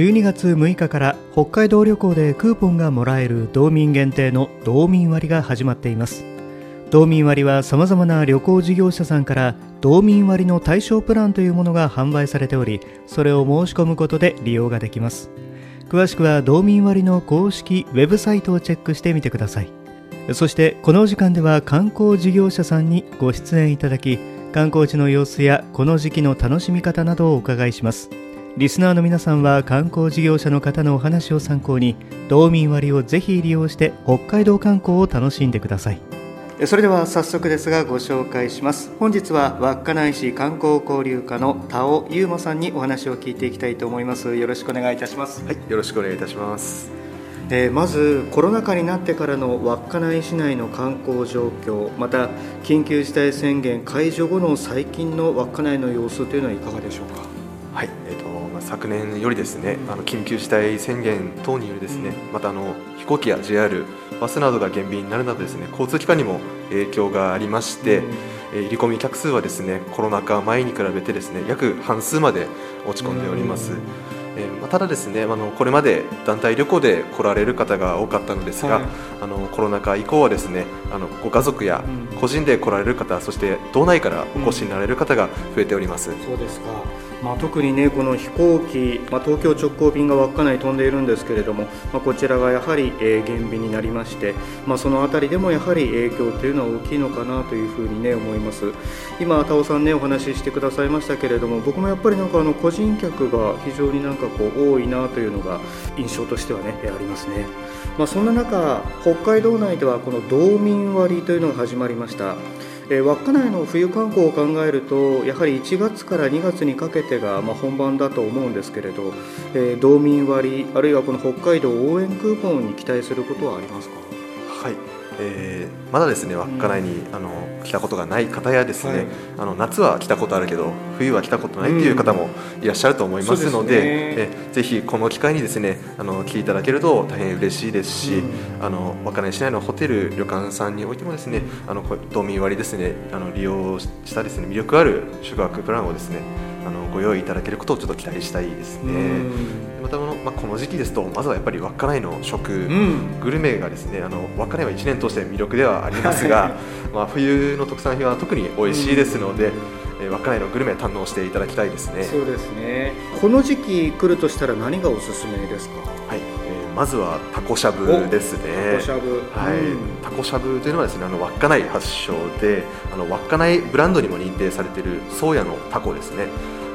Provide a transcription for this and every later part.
12月6日から北海道旅行でクーポンがもらえる道民限定の道民割が始まっています。道民割はさまざまな旅行事業者さんから道民割の対象プランというものが販売されておりそれを申し込むことで利用ができます。詳しくは道民割の公式ウェブサイトをチェックしてみてください。そしてこの時間では観光事業者さんにご出演いただき観光地の様子やこの時期の楽しみ方などをお伺いします。リスナーの皆さんは観光事業者の方のお話を参考に道民割をぜひ利用して北海道観光を楽しんでください。それでは早速ですがご紹介します。本日は稚内市観光交流課の田尾優馬さんにお話を聞いていきたいと思います。よろしくお願いいたします。はいよろしくお願いいたします。えー、まずコロナ禍になってからの稚内市内の観光状況また緊急事態宣言解除後の最近の稚内の様子というのはいかがでしょうか？はい、えーとまあ、昨年よりですねあの緊急事態宣言等によるですね、またあの飛行機や JR バスなどが減便になるなどですね交通機関にも影響がありまして、うん、えー、入り込み客数はですねコロナ禍前に比べてですね約半数まで落ち込んでおります。うん。えー、まただですねあのこれまで団体旅行で来られる方が多かったのですが、はい、あのコロナ禍以降はですねあのご家族や個人で来られる方、うん、そして道内からお越しになられる方が増えております。うん、そうですかまあ、特にねこの飛行機、まあ、東京直行便が稚内飛んでいるんですけれども、まあ、こちらがやはり、えー、減便になりまして、まあ、その辺りでもやはり影響というのは大きいのかなというふうにね思います。今田尾さんねお話ししてくださいましたけれども僕もやっぱりなんかあの個人客が非常になんかこう多いなというのが印象としてはねありますね、まあ、そんな中北海道内ではこの道民割というのが始まりました。稚内の冬観光を考えるとやはり1月から2月にかけてが、まあ、本番だと思うんですけれど、えー、道民割あるいはこの北海道応援クーポンに期待することはありますか？えー、まだですね稚内に、あの来たことがない方やですね、はい、あの夏は来たことあるけど冬は来たことないっていう方もいらっしゃると思いますので,、で、ね、えぜひこの機会にですねあの来ていただけると大変嬉しいですし、うん、あの稚内市内のホテル旅館さんにおいてもですねあの道民割ですねあの利用したですね魅力ある宿泊プランをですねあのご用意いただけることをちょっと期待したいですね。またまあ、この時期ですとまずはやっぱり稚内の食、うん、グルメがですねあの稚内は1年通して魅力ではありますが、まあ、冬の特産品は特に美味しいですので、うん、えー、稚内のグルメ堪能していただきたいですね。そうですね。この時期来るとしたら何がおすすめですか？はい、えー、まずはタコしゃぶですね。タコしゃぶ、はい、うん、タコしゃぶというのはですねあの稚内発祥であの稚内ブランドにも認定されている宗谷のタコですね。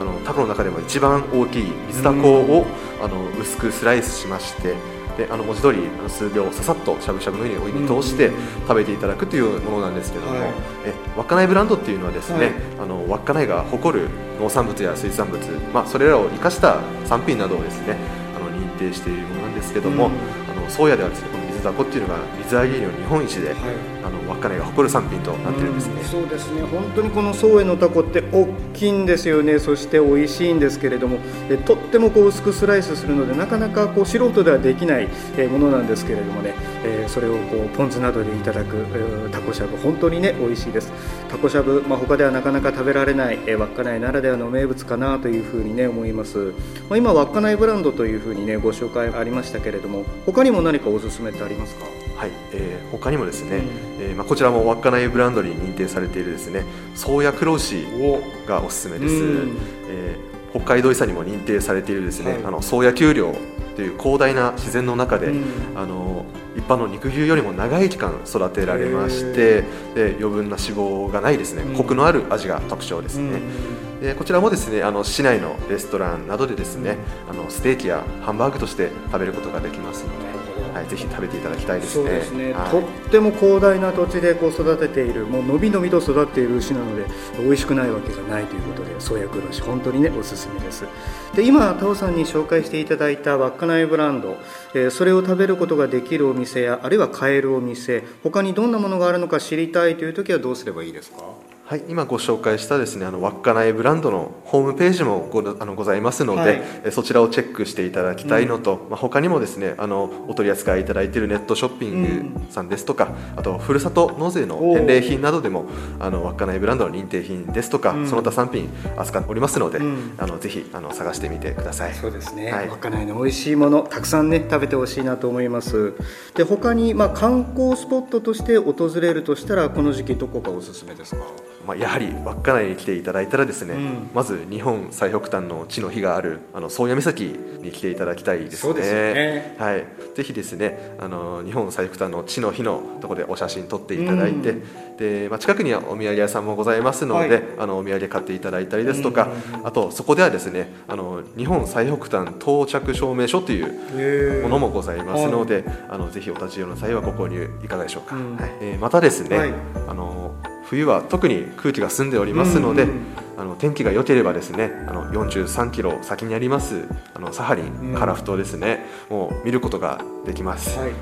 あのタコの中でも一番大きい水タコをあの薄くスライスしましてであの文字通りあの数秒ささっとしゃぶしゃぶのようにお湯に通して食べていただくというものなんですけども、はい、え稚内ブランドっていうのはですね、はい、あの稚内が誇る農産物や水産物、まあ、それらを生かした産品などをですねあの認定しているものなんですけども、うん、あの宗谷ではですねこの水ダコっていうのが水揚げ量日本一で、はい、あの稚内が誇る産品となってるんですね、うん、そうですね。本当にこの宗谷のタコって大きいんですよね。そして美味しいんですけれどもえとってもこう薄くスライスするのでなかなかこう素人ではできないものなんですけれどもね、えー、それをこうポン酢などでいただく、えー、タコしゃぶ。本当にね美味しいです。タコしゃぶ、まあ、他ではなかなか食べられない、えー、稚内ならではの名物かなというふうにね思います、まあ、今稚内ブランドというふうにねご紹介ありましたけれども他にも何かおすすめってありますか？はい、えー、他にもですね、うん、えー、まあ、こちらも稚内ブランドに認定されているですね宗谷黒牛がおすすめです、うん、えー、北海道遺産にも認定されているですね、はい、あの宗谷丘陵という広大な自然の中で、うん、あの一般の肉牛よりも長い期間育てられましてで余分な脂肪がないですね、コクのある味が特徴ですね、でこちらもですねあの市内のレストランなどでですねあのステーキやハンバーグとして食べることができますのではい、ぜひ食べていただきたいですね。そうですね、はい、とっても広大な土地でこう育てている、もう伸び伸びと育っている牛なので、美味しくないわけがないということで、創薬牛、本当にね、おすすめです。で、今、タオさんに紹介していただいた稚内ブランド、えー、それを食べることができるお店や、あるいは買えるお店、他にどんなものがあるのか知りたいという時はどうすればいいですか？はい、今ご紹介したですねあの稚内ブランドのホームページもごあのございますので、はい、そちらをチェックしていただきたいのと、うん、まあ、他にもですねあのお取り扱いいただいているネットショッピングさんですとか、うん、あとふるさと納税の返礼品などでもあの稚内ブランドの認定品ですとか、うん、その他産品扱っておりますので、あのぜひあの探してみてください。そうですね、はい、稚内の美味しいものたくさんね食べてほしいなと思います。で他にまあ観光スポットとして訪れるとしたらこの時期どこがおすすめですか？まあ、やはり稚内に来ていただいたらですね、うん、まず日本最北端の地の日があるあの宗谷岬に来ていただきたいですね。すね。はい、ぜひですねあの日本最北端の地の日のところでお写真撮っていただいて、うん、でまあ、近くにはお土産屋さんもございますので、はい、あのお土産買っていただいたりですとか、うん、あとそこではですねあの日本最北端到着証明書というものもございますので、あのぜひお立ち寄りの際はご購入いかがでしょうか。はい、えー、またですね、はい、あの冬は特に空気が澄んでおりますので、あの天気が良ければですねあの43キロ先にありますあのサハリン、カラフトですねもう見ることができます。はい、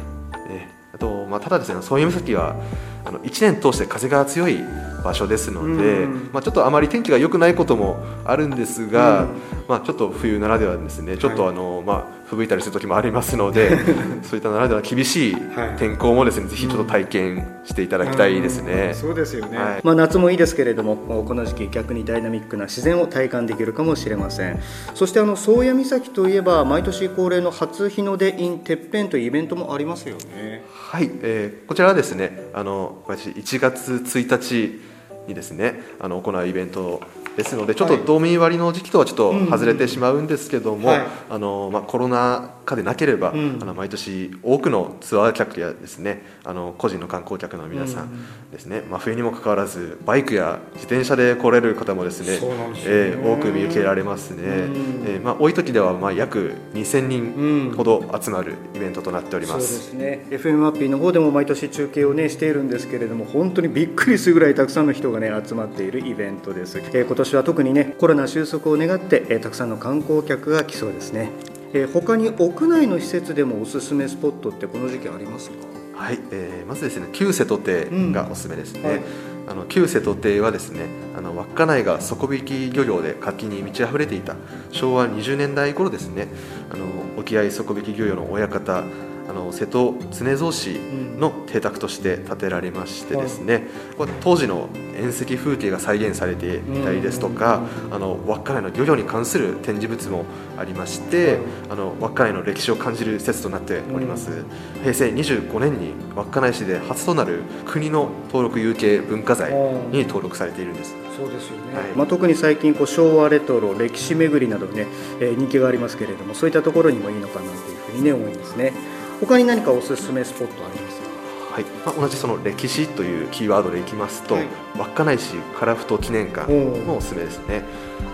えあとまあ、ただですねそういう岬はあの1年通して風が強い場所ですので、まあ、ちょっとあまり天気が良くないこともあるんですが、まあ、ちょっと冬ならではですねちょっとあの、まあ、吹雪いたりする時もありますので そういったならでは厳しい天候もですね、はい、ぜひちょっと体験していただきたいですね。そうですよね、はい、まあ、夏もいいですけれどもこの時期逆にダイナミックな自然を体感できるかもしれません。そしてあの宗谷岬といえば毎年恒例の初日の出 in てっぺんというイベントもありますよね。はい、えー、こちらはですねあの1月1日にですねあの行うイベントですのでちょっと道民割の時期とはちょっと外れてしまうんですけども、あのまあ、コロナ禍でなければ、うん、あの毎年多くのツアー客やですねあの個人の観光客の皆さんですね、まあ、冬にもかかわらずバイクや自転車で来れる方もですねね、えー、多く見受けられますね、えーまあ、多い時ではまあ約2000人ほど集まるイベントとなっております、そうですね。FM アッピーの方でも毎年中継を、ね、しているんですけれども本当にびっくりするぐらいたくさんの人が、ね、集まっているイベントです、え年は特にねコロナ収束を願って、えー、たくさんの観光客が来そうですね、えー、他に屋内の施設でもおすすめスポットってこの時期ありますか？はい、えー、まずですね旧瀬戸邸がおすすめですね、うんはい、あの旧瀬戸邸はですねあの稚内が底引き漁業で活気に満ち溢れていた。昭和20年代頃ですねあの沖合底引き漁業の親方あの瀬戸常蔵氏の邸宅として建てられましてですね、これ当時の遠石風景が再現されていたりですとか、あの稚内の漁業に関する展示物もありまして、あの稚内の歴史を感じる施設となっております、平成25年に稚内市で初となる国の登録有形文化財に登録されているんです。そうですよね、はい、まあ、特に最近こう昭和レトロ歴史巡りなどね、えー、人気がありますけれどもそういったところにもいいのかなというふうにね思いますね。他に何かおすすめスポットあります？かはい。まあ、同じその歴史というキーワードでいきますと、はい、稚内市樺太記念館もおすすめですね。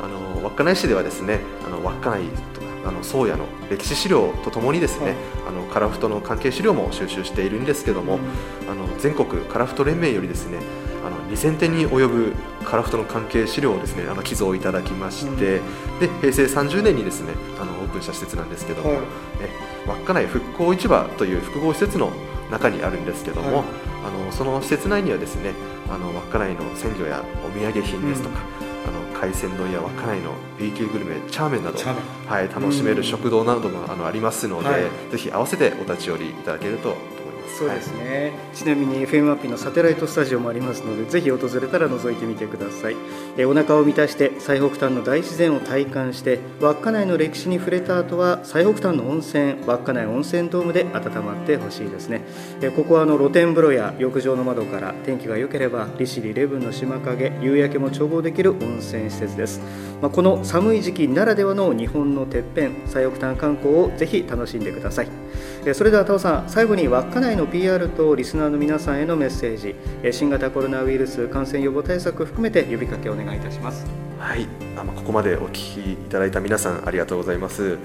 あの稚内市ではですねあの稚内とかあの宗谷の歴史資料とともにですね、はい、あの樺太の関係資料も収集しているんですけども、うん、あの全国樺太連盟よりですねあの2000点に及ぶ樺太の関係資料をですねあの寄贈いただきまして、うん、で平成30年にですねあのオープンした施設なんですけども、はい、え稚内復興市場という複合施設の中にあるんですけども、はい、あのその施設内にはですねあの稚内の鮮魚やお土産品ですとか、うん、あの海鮮丼や稚内の B 級グルメチャーメンなど、はい、楽しめる食堂などもあのありますので、はい、ぜひ合わせてお立ち寄りいただけるとそうですね、はい、ちなみに FM アッピのサテライトスタジオもありますのでぜひ訪れたら覗いてみてください。えお腹を満たして最北端の大自然を体感して稚内の歴史に触れた後は最北端の温泉稚内温泉ドームで温まってほしいですね。えここはあの露天風呂や浴場の窓から天気が良ければ利尻レブンの島影夕焼けも眺望できる温泉施設です、まあ、この寒い時期ならではの日本のてっぺん最北端観光をぜひ楽しんでください。えそれではタオさん最後に稚内の PR とリスナーの皆さんへのメッセージ新型コロナウイルス感染予防対策含めて呼びかけお願いいたします。はい。あここまでお聞きいただいた皆さんありがとうございます。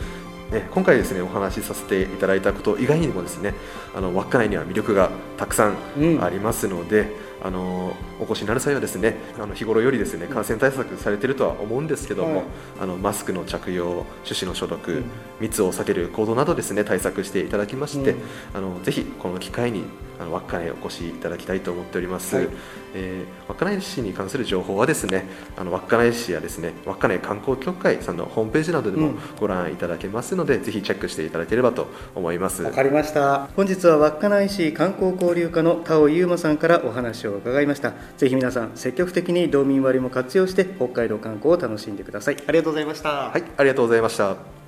ね、今回ですねお話しさせていただいたこと以外にもですねあの稚内には魅力がたくさんありますので、うん、あのお越しになる際はですねあの日頃よりですね感染対策されているとは思うんですけども、はい、あのマスクの着用手指の消毒、うん、密を避ける行動などですね対策していただきまして、うん、あのぜひこの機会にあの稚内お越しいただきたいと思っております、はい、えー、稚内市に関する情報はですねあの稚内市やですね稚内観光協会さんのホームページなどでもご覧いただけますので、うん、ぜひチェックしていただければと思います。わかりました。本日は稚内市観光交流課の田尾優馬さんからお話を伺いました。ぜひ皆さん積極的に道民割も活用して北海道観光を楽しんでください。ありがとうございました。はいありがとうございました